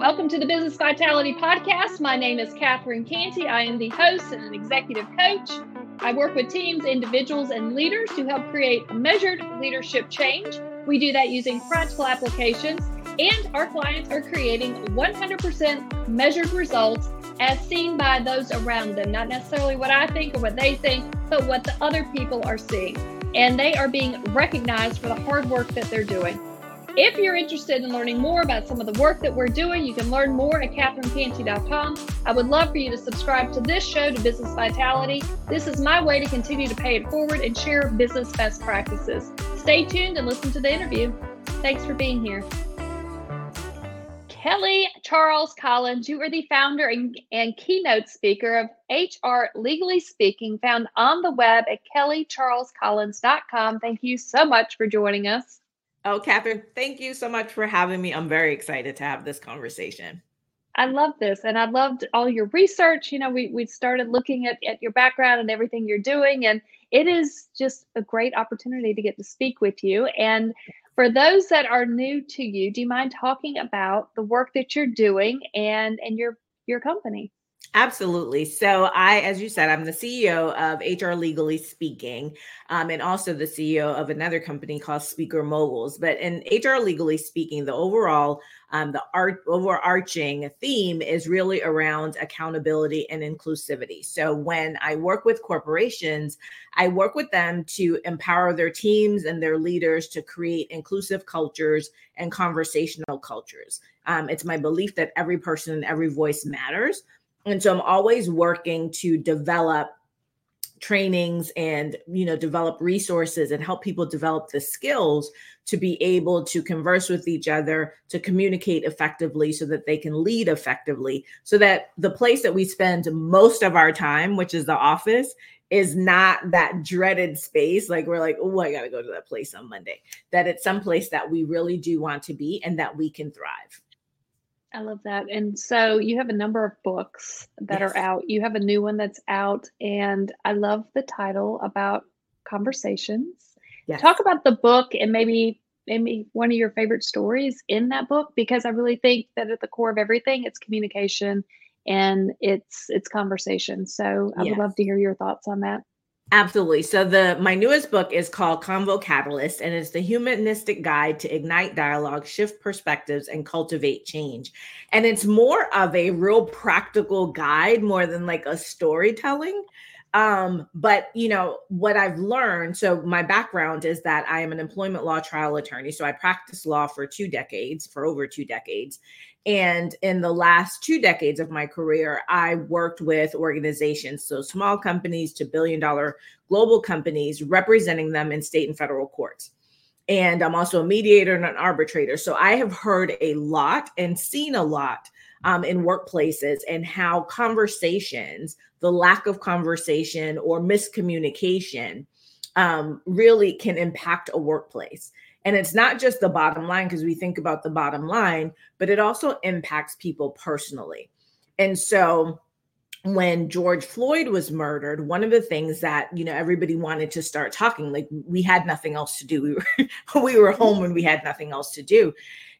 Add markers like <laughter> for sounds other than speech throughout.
Welcome to the Business Vitality Podcast. My name is Catherine Cantey. I am the host and an executive coach. I work with teams, individuals, and leaders to help create measured leadership change. We do that using practical applications, and our clients are creating 100% measured results as seen by those around them. Not necessarily what I think or what they think, but what the other people are seeing. And they are being recognized for the hard work that they're doing. If you're interested in learning more about some of the work that we're doing, you can learn more at catherinecantey.com. I would love for you to subscribe to this show, to Business Vitality. This is my way to continue to pay it forward and share business best practices. Stay tuned and listen to the interview. Thanks for being here. Kelly Charles Collins, you are the founder and, and, keynote speaker of HR Legally Speaking, found on the web at kellycharlescollins.com. Thank you so much for joining us. Oh, Catherine, thank you so much for having me. I'm very excited to have this conversation. I love this. And I loved all your research. You know, we, we started looking at, at your background and everything you're doing. And it is just a great opportunity to get to speak with you. And for those that are new to you, do you mind talking about the work that you're doing and and your your company? Absolutely. So, I, as you said, I'm the CEO of HR Legally Speaking, um, and also the CEO of another company called Speaker Moguls. But in HR Legally Speaking, the overall, um, the art overarching theme is really around accountability and inclusivity. So, when I work with corporations, I work with them to empower their teams and their leaders to create inclusive cultures and conversational cultures. Um, it's my belief that every person and every voice matters and so i'm always working to develop trainings and you know develop resources and help people develop the skills to be able to converse with each other to communicate effectively so that they can lead effectively. So that the place that we spend most of our time which is the office is not that dreaded space like we're like oh i got to go to that place on monday. That it's some place that we really do want to be and that we can thrive I love that. And so you have a number of books that yes. are out. You have a new one that's out, and I love the title about conversations. Yes. Talk about the book and maybe maybe one of your favorite stories in that book because I really think that at the core of everything it's communication and it's it's conversation. So I yes. would love to hear your thoughts on that. Absolutely. So the my newest book is called Convo Catalyst and it's the humanistic guide to ignite dialogue, shift perspectives and cultivate change. And it's more of a real practical guide more than like a storytelling. Um but you know what I've learned so my background is that I am an employment law trial attorney so I practiced law for 2 decades for over 2 decades and in the last two decades of my career, I worked with organizations, so small companies to billion dollar global companies, representing them in state and federal courts. And I'm also a mediator and an arbitrator. So I have heard a lot and seen a lot um, in workplaces and how conversations, the lack of conversation or miscommunication, um, really can impact a workplace. And it's not just the bottom line because we think about the bottom line, but it also impacts people personally. And so when George Floyd was murdered, one of the things that, you know, everybody wanted to start talking like we had nothing else to do. We were <laughs> we were home and we had nothing else to do.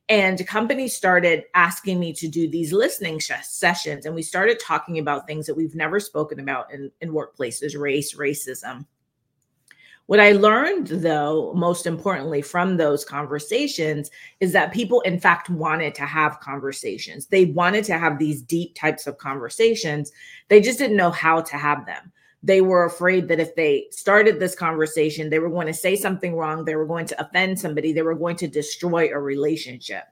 And companies started asking me to do these listening sh- sessions and we started talking about things that we've never spoken about in, in workplaces, race, racism, what I learned, though, most importantly from those conversations, is that people, in fact, wanted to have conversations. They wanted to have these deep types of conversations. They just didn't know how to have them. They were afraid that if they started this conversation, they were going to say something wrong, they were going to offend somebody, they were going to destroy a relationship.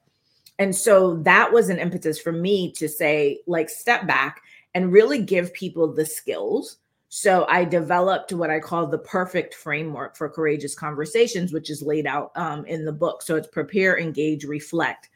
And so that was an impetus for me to say, like, step back and really give people the skills so I developed what I call the perfect framework for courageous conversations, which is laid out um, in the book. So it's prepare, engage, reflect.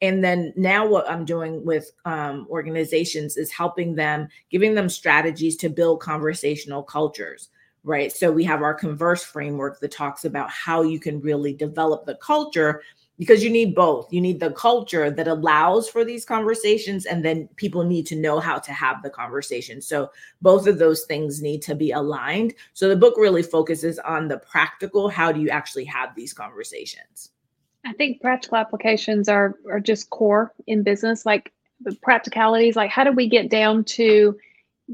And then now what I'm doing with um, organizations is helping them, giving them strategies to build conversational cultures, right? So we have our converse framework that talks about how you can really develop the culture because you need both. You need the culture that allows for these conversations, and then people need to know how to have the conversation. So, both of those things need to be aligned. So, the book really focuses on the practical how do you actually have these conversations? I think practical applications are, are just core in business, like the practicalities, like how do we get down to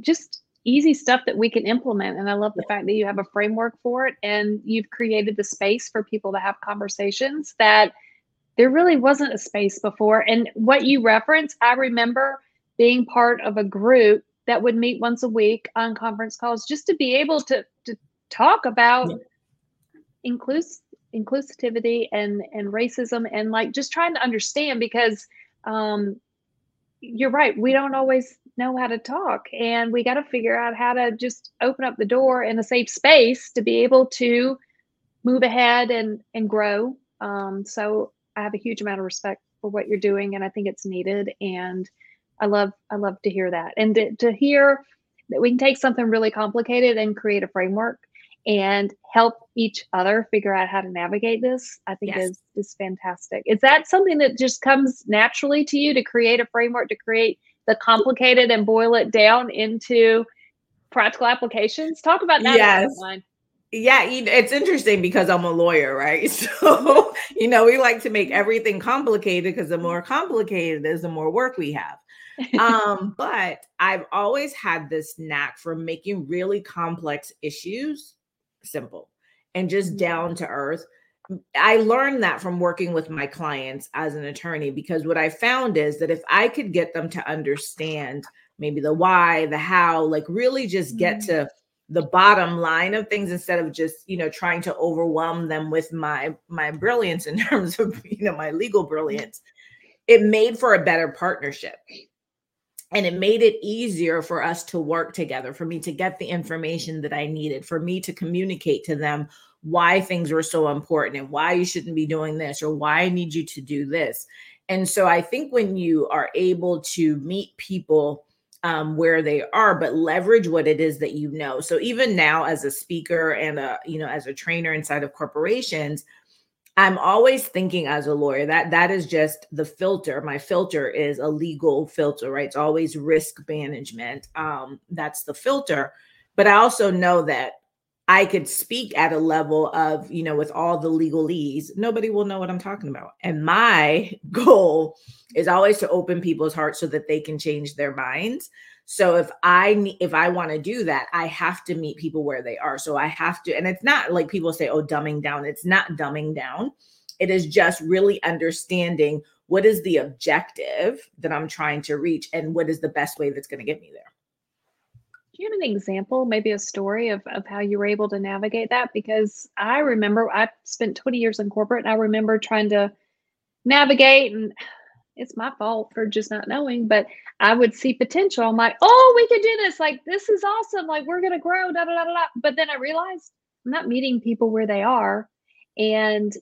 just easy stuff that we can implement. And I love the fact that you have a framework for it and you've created the space for people to have conversations that there really wasn't a space before. And what you reference, I remember being part of a group that would meet once a week on conference calls just to be able to, to talk about yeah. inclus- inclusivity and, and racism and like just trying to understand because um, you're right. We don't always know how to talk and we got to figure out how to just open up the door in a safe space to be able to move ahead and and grow um, so i have a huge amount of respect for what you're doing and i think it's needed and i love i love to hear that and to, to hear that we can take something really complicated and create a framework and help each other figure out how to navigate this i think yes. is is fantastic is that something that just comes naturally to you to create a framework to create the complicated and boil it down into practical applications. Talk about that. Yes. Yeah, it's interesting because I'm a lawyer, right? <laughs> So, you know, we like to make everything complicated because the more complicated it is, the more work we have. um, <laughs> but I've always had this knack for making really complex issues simple and just mm-hmm. down to earth I learned that from working with my clients as an attorney because what I found is that if I could get them to understand maybe the why, the how, like really just get mm-hmm. to the bottom line of things instead of just you know trying to overwhelm them with my my brilliance in <laughs> terms of you know my legal brilliance it made for a better partnership and it made it easier for us to work together for me to get the information that i needed for me to communicate to them why things were so important and why you shouldn't be doing this or why I need you to do this. And so I think when you are able to meet people um, where they are, but leverage what it is that you know. So even now, as a speaker and a you know as a trainer inside of corporations, I'm always thinking as a lawyer that that is just the filter. My filter is a legal filter, right? It's always risk management. Um, that's the filter. But I also know that I could speak at a level of, you know, with all the legalese, nobody will know what I'm talking about. And my <laughs> goal is always to open people's hearts so that they can change their minds. So if I if I want to do that, I have to meet people where they are. So I have to, and it's not like people say, oh, dumbing down. It's not dumbing down. It is just really understanding what is the objective that I'm trying to reach and what is the best way that's going to get me there. Do you have an example, maybe a story of, of how you were able to navigate that? Because I remember I spent 20 years in corporate and I remember trying to navigate and it's my fault for just not knowing, but I would see potential. I'm like, oh, we could do this. Like, this is awesome. Like, we're going to grow. Da, da, da, da. But then I realized I'm not meeting people where they are. And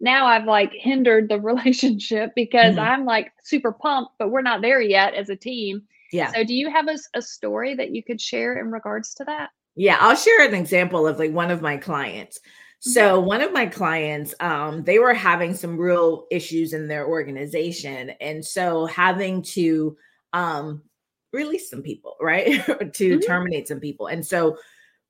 now I've like hindered the <laughs> relationship because mm-hmm. I'm like super pumped, but we're not there yet as a team. Yeah. So do you have a, a story that you could share in regards to that? Yeah, I'll share an example of like one of my clients. So mm-hmm. one of my clients, um, they were having some real issues in their organization, and so having to um, release some people, right, <laughs> to mm-hmm. terminate some people. And so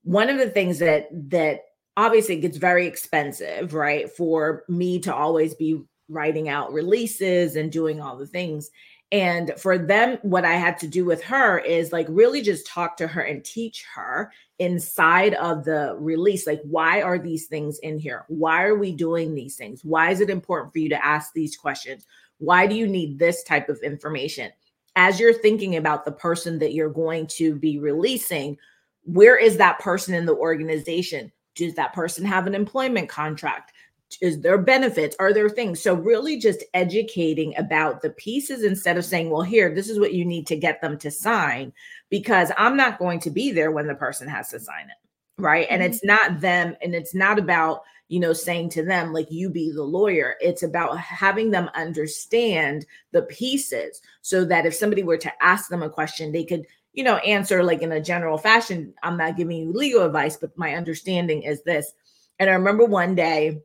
one of the things that that obviously gets very expensive, right, for me to always be writing out releases and doing all the things. And for them, what I had to do with her is like really just talk to her and teach her inside of the release like, why are these things in here? Why are we doing these things? Why is it important for you to ask these questions? Why do you need this type of information? As you're thinking about the person that you're going to be releasing, where is that person in the organization? Does that person have an employment contract? Is there benefits are there things. So really just educating about the pieces instead of saying well here this is what you need to get them to sign because i'm not going to be there when the person has to sign it right? Mm-hmm. and it's not them and it's not about you know saying to them like you be the lawyer. It's about having them understand the pieces so that if somebody were to ask them a question they could you know answer like in a general fashion. I'm not giving you legal advice but my understanding is this. And i remember one day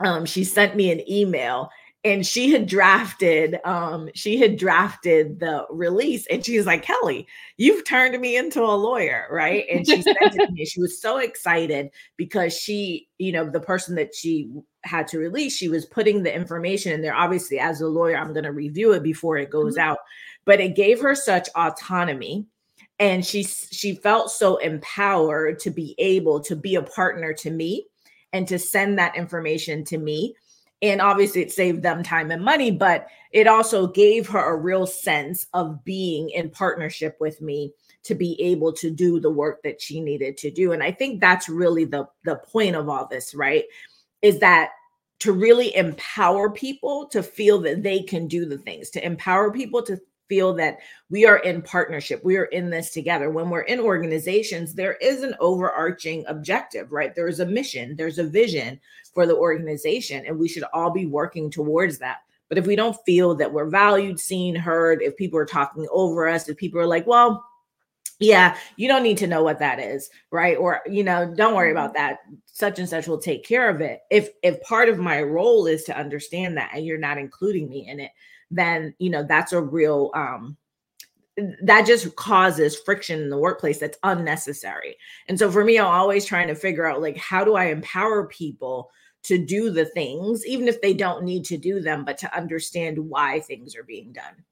um, she sent me an email and she had drafted um she had drafted the release and she was like kelly you've turned me into a lawyer right? And she sent it to <laughs> me. She was so excited because she you know the person that she had to release she was putting the information in there. Obviously as a lawyer i'm going to review it before it goes mm-hmm. out but it gave her such autonomy and she she felt so empowered to be able to be a partner to me and to send that information to me. And obviously it saved them time and money but it also gave her a real sense of being in partnership with me to be able to do the work that she needed to do. And i think that's really the the point of all this right? Is that to really empower people to feel that they can do the things to empower people to feel that we are in partnership we are in this together. When we're in organizations there is an overarching objective right? There's a mission there's a vision for the organization and we should all be working towards that. But if we don't feel that we're valued seen heard if people are talking over us if people are like well yeah you don't need to know what that is right? Or you know don't worry about mm-hmm. that. Such and such will take care of it. If if part of my role is to understand that and you're not including me in it then you know that's a real um that just causes friction in the workplace that's unnecessary. And so for me, I'm always trying to figure out like how do I empower people to do the things, even if they don't need to do them, but to understand why things are being done.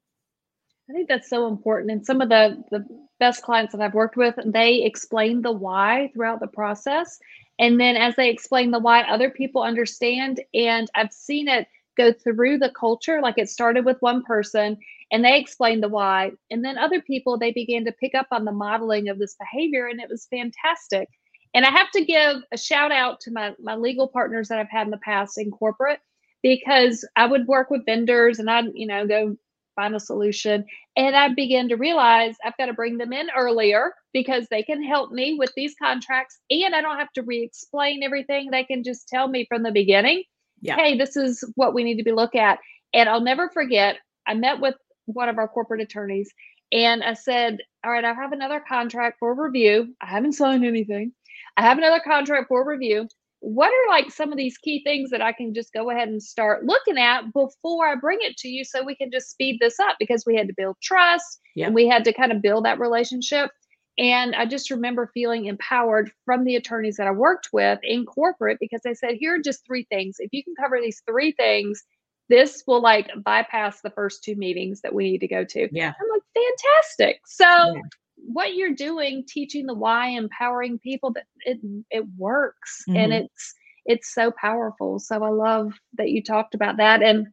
I think that's so important. And some of the the best clients that I've worked with, they explain the why throughout the process. And then as they explain the why, other people understand. And I've seen it go through the culture. Like it started with one person and they explained the why. And then other people, they began to pick up on the modeling of this behavior and it was fantastic. And I have to give a shout out to my, my legal partners that I've had in the past in corporate because I would work with vendors and I'd, you know, go find a solution. And I began to realize I've got to bring them in earlier because they can help me with these contracts and I don't have to re explain everything. They can just tell me from the beginning yeah. hey, this is what we need to be look at. And I'll never forget, I met with one of our corporate attorneys and I said, All right, I have another contract for review. I haven't signed anything. I have another contract for review. What are like some of these key things that I can just go ahead and start looking at before I bring it to you so we can just speed this up because we had to build trust yep. and we had to kind of build that relationship. And I just remember feeling empowered from the attorneys that I worked with in corporate because they said, here are just three things. If you can cover these three things, this will like bypass the first two meetings that we need to go to. Yeah. I'm like, fantastic. So yeah. what you're doing, teaching the why, empowering people that it it works mm-hmm. and it's it's so powerful. So I love that you talked about that. And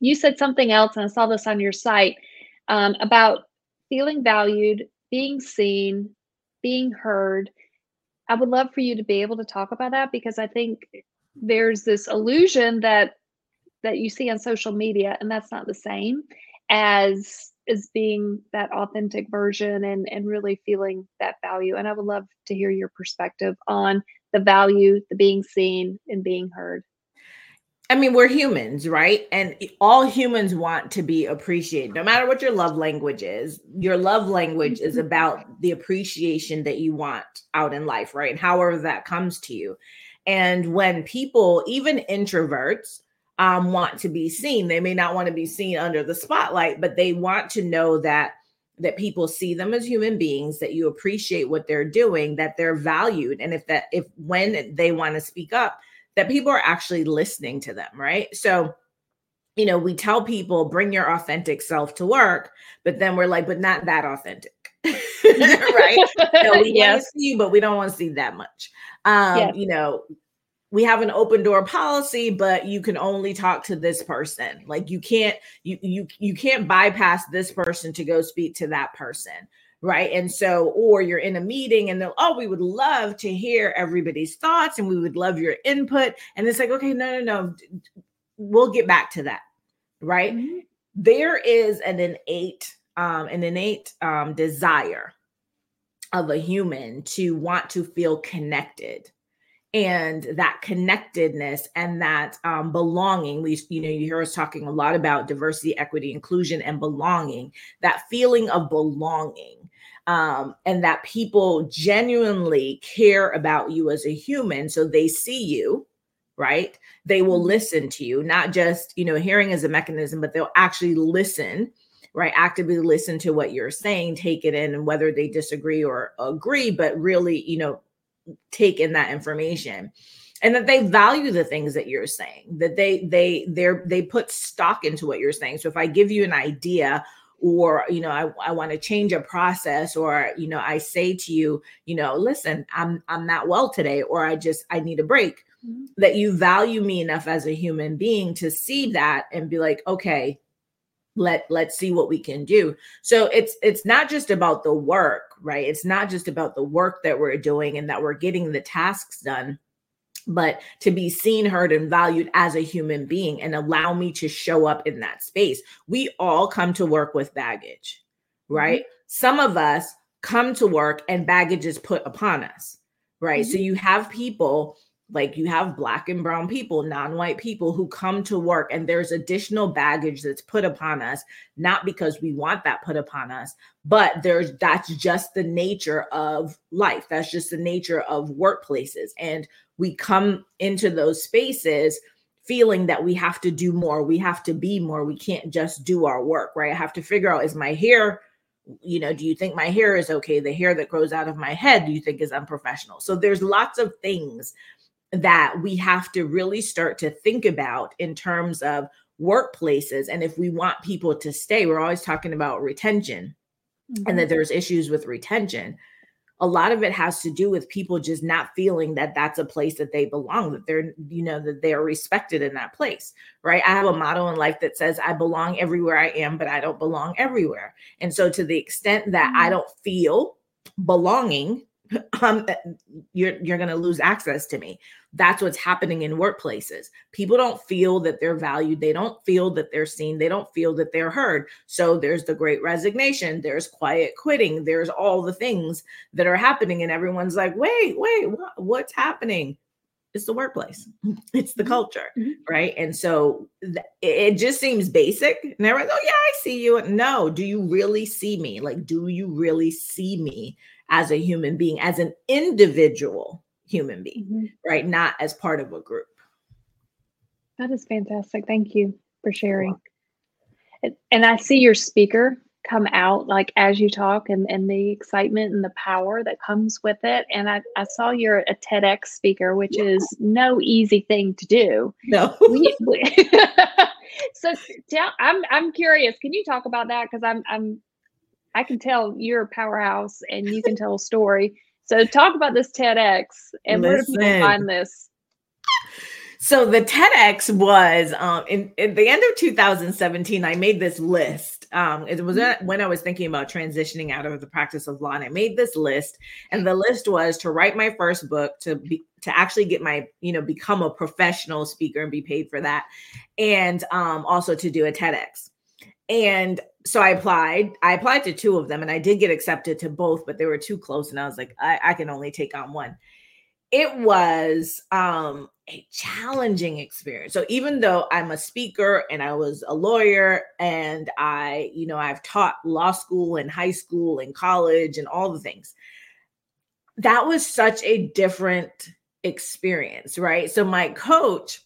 you said something else, and I saw this on your site um, about feeling valued being seen, being heard. I would love for you to be able to talk about that because I think there's this illusion that that you see on social media and that's not the same as as being that authentic version and and really feeling that value and i would love to hear your perspective on the value the being seen and being heard I mean, we're humans, right? And all humans want to be appreciated. No matter what your love language is, your love language is mm-hmm. about the appreciation that you want out in life, right? And However, that comes to you. And when people, even introverts, um, want to be seen, they may not want to be seen under the spotlight, but they want to know that that people see them as human beings that you appreciate what they're doing that they're valued and if that if when they want to speak up that people are actually listening to them, right? So, you know, we tell people bring your authentic self to work, but then we're like, but not that authentic. <laughs> right? So we <laughs> yes. want to see you, but we don't want to see that much. Um, yes. you know, we have an open door policy but you can only talk to this person like you can't you you you can't bypass this person to go speak to that person right? And so, or you're in a meeting and they're, oh, we would love to hear everybody's thoughts and we would love your input. And it's like, okay, no, no, no, we'll get back to that, right? Mm-hmm. There is an innate, um, an innate um, desire of a human to want to feel connected and that connectedness and that um, belonging we you know you hear us talking a lot about diversity equity inclusion and belonging that feeling of belonging um, and that people genuinely care about you as a human. So they see you right? They will Mhm. listen to you, not just, you know, hearing is a mechanism, but they'll actually listen, right? Actively listen to what you're saying, take it in, and whether they disagree or agree, but really, you know, take in that information and that they value the things that you're saying that they they they're they put stock into what you're saying so if i give you an idea or you know i, I want to change a process or you know i say to you you know listen i'm i'm not well today or i just i need a break Mhm. that you value me enough as a human being to see that and be like okay let let's see what we can do. So it's it's not just about the work right? It's not just about the work that we're doing and that we're getting the tasks done but to be seen heard and valued as a human being and allow me to show up in that space. We all come to work with baggage mm-hmm. right? Some of us come to work and baggage is put upon us right? So mm-hmm. you have people like you have black and brown people non-white people who come to work and there's additional baggage that's put upon us not because we want that put upon us but there's that's just the nature of life. That's just the nature of workplaces. And we come into those spaces feeling that we have to do more we have to be more we can't just do our work right? I have to figure out is my hair you know do you think my hair is okay? The hair that grows out of my head do you think is unprofessional? So there's lots of things that we have to really start to think about in terms of workplaces and if we want people to stay we're always talking about retention and that mm-hmm. there's issues with retention a lot of it has to do with people just not feeling that that's a place that they belong that they're you know that they're respected in that place right? I have a motto in life that says i belong everywhere i am but i don't belong everywhere. And so to the extent that i Mhm. don't feel belonging <laughs> um, you're you're going to lose access to me that's what's happening in workplaces. People don't feel that they're valued. They don't feel that they're seen. They don't feel that they're heard. So there's the great resignation. There's quiet quitting. There's all the things that are happening and everyone's like wait wait what, what's happening? It's the workplace. <laughs> It's the Mhm. culture Mhm. right? And so th- it it just seems basic and everyone's like, oh yeah i see you. No do you really see me? Like do you really see me as a human being as an individual human being Mhm. right not as part of a group That is fantastic. Thank you for sharing. And, I see your speaker come out like as you talk and, and the excitement and the power that comes with it. And I, I saw you're a TEDx speaker, which is no easy thing to do. no We, we- <laughs> so tell, I'm I'm curious. Can you talk about that? Because I'm I'm I can tell you're a powerhouse and you can tell a story. So talk about this TEDx and where do people find this? So the TEDx was um, in, in the end of 2017. I made this list. Um, it was Mm-hmm. when I was thinking about transitioning out of the practice of law, and I made this list. And the list was to write my first book, to be to actually get my you know become a professional speaker and be paid for that, and um, also to do a TEDx. And so I applied. I applied to two of them, and I did get accepted to both, but they were too close, and I was like, I, I can only take on one it was um a challenging experience. So even though I'm a speaker and I was a lawyer and I, you know, I've taught law school and high school and college and all the things. That was such a different experience, right? So my coach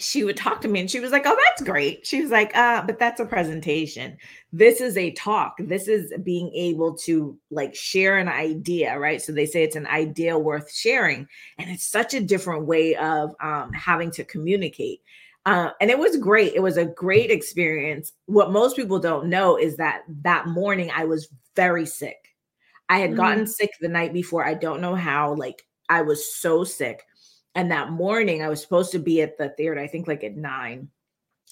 she would talk to me and she was like, "Oh, that's great." She was like, "Uh, but that's a presentation. This is a talk. This is being able to like share an idea, right? So they say it's an idea worth sharing, and it's such a different way of um, having to communicate. Uh, and it was great. It was a great experience. What most people don't know is that that morning I was very sick. I had Mm. gotten sick the night before. I don't know how. Like I was so sick. And that morning, I was supposed to be at the theater, I think like at nine.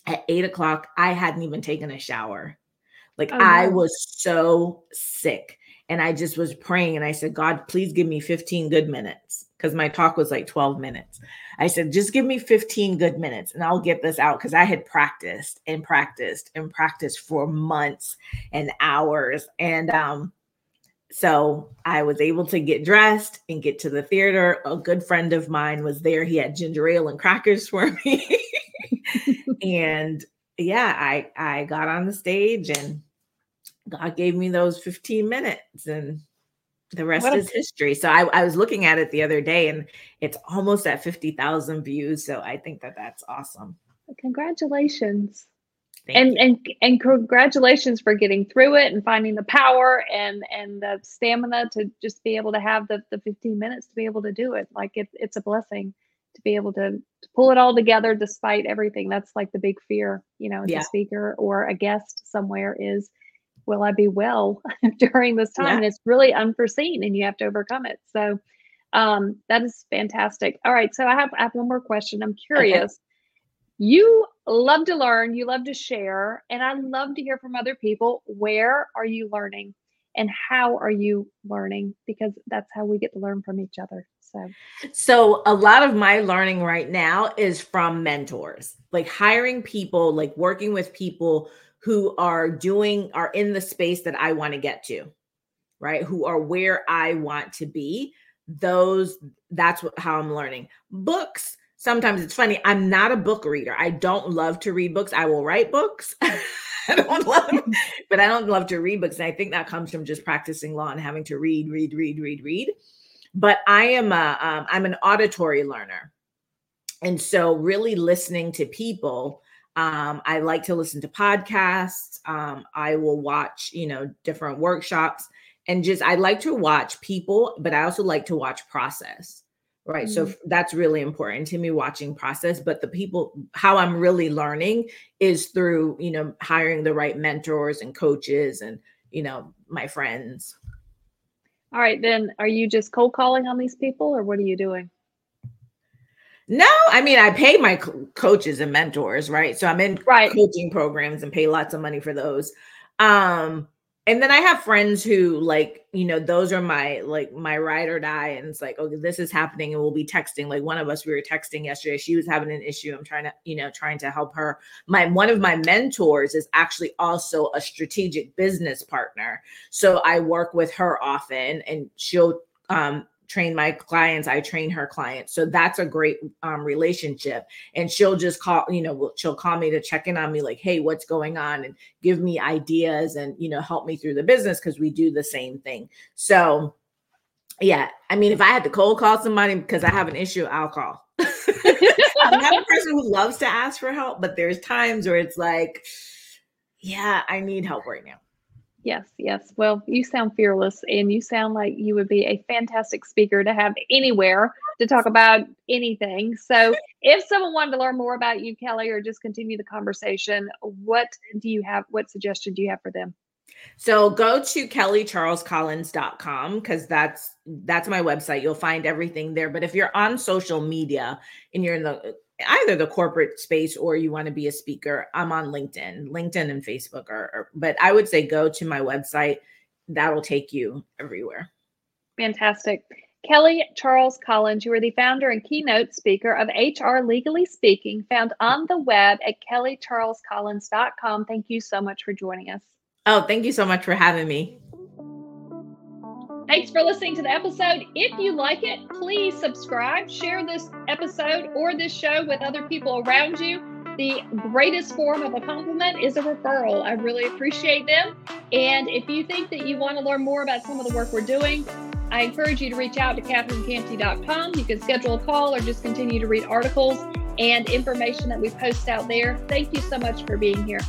At eight o'clock, I hadn't even taken a shower. Like Oh, I no. was so sick. And I just was praying and I said, God, please give me 15 good minutes. Because my talk was like 12 minutes. I said, just give me 15 good minutes and I'll get this out. Because I had practiced and practiced and practiced for months and hours. And um, so I was able to get dressed and get to the theater. A good friend of mine was there. He had ginger ale and crackers for <laughs> me. and yeah, I I got on the stage and God gave me those 15 minutes and the rest a- is history. So I, I was looking at it the other day and it's almost at 50,000 views. So I think that that's awesome. Congratulations. And and and congratulations for getting through it and finding the power and and the stamina to just be able to have the, the 15 minutes to be able to do it. Like it, it's a blessing to be able to, to pull it all together despite everything. That's like the big fear you know as yeah. a speaker or a guest somewhere is will i be well <laughs> during this time? Yeah. and it's really unforeseen and you have to overcome it. So um that is fantastic. All right so i have i have one more question. I'm curious okay you love to learn, you love to share, and I love to hear from other people. Where are you learning and how are you learning? Because that's how we get to learn from each other. So, so a lot of my learning right now is from mentors, like hiring people, like working with people who are doing, are in the space that I want to get to, right? Who are where I want to be. Those, that's what, how I'm learning. Books, sometimes it's funny. I'm not a book reader. I don't love to read books. I will write books. <laughs> I don't love, <laughs> but I don't love to read books. And I think that comes from just practicing law and having to read, read, read, read, read. But I am a, um, I'm an auditory learner, and so really listening to people. Um, I like to listen to podcasts. Um, I will watch, you know, different workshops, and just I like to watch people, but I also like to watch process right mm-hmm. so that's really important to me watching process but the people how i'm really learning is through you know hiring the right mentors and coaches and you know my friends all right then are you just cold calling on these people or what are you doing no i mean i pay my co- coaches and mentors right so i'm in right. coaching programs and pay lots of money for those um and then I have friends who like, you know, those are my like my ride or die. And it's like, okay, this is happening. And we'll be texting. Like one of us, we were texting yesterday. She was having an issue. I'm trying to, you know, trying to help her. My one of my mentors is actually also a strategic business partner. So I work with her often and she'll um train my clients i train her clients. So that's a great um, relationship. And she'll just call you know she'll call me to check in on me like hey what's going on? and give me ideas and you know help me through the business because we do the same thing. So yeah i mean if i had to cold call somebody because i have an issue i'll call. <laughs> I'm not a person who loves to ask for help but there's times where it's like yeah i need help right now Yes, yes. Well, you sound fearless and you sound like you would be a fantastic speaker to have anywhere to talk about anything. So, if someone wanted to learn more about you, Kelly, or just continue the conversation, what do you have? What suggestion do you have for them? So go to kellycharlescollins.com because that's that's my website. You'll find everything there. But if you're on social media and you're in the either the corporate space or you want to be a speaker, I'm on LinkedIn, LinkedIn and Facebook are, are but I would say go to my website. That'll take you everywhere. Fantastic. Kelly Charles Collins, you are the founder and keynote speaker of HR Legally Speaking, found on the web at kellycharlescollins.com. Thank you so much for joining us. Oh, thank you so much for having me. Thanks for listening to the episode. If you like it, please subscribe, share this episode or this show with other people around you. The greatest form of a compliment is a referral. I really appreciate them. And if you think that you want to learn more about some of the work we're doing, I encourage you to reach out to catherinecantey.com. You can schedule a call or just continue to read articles and information that we post out there. Thank you so much for being here.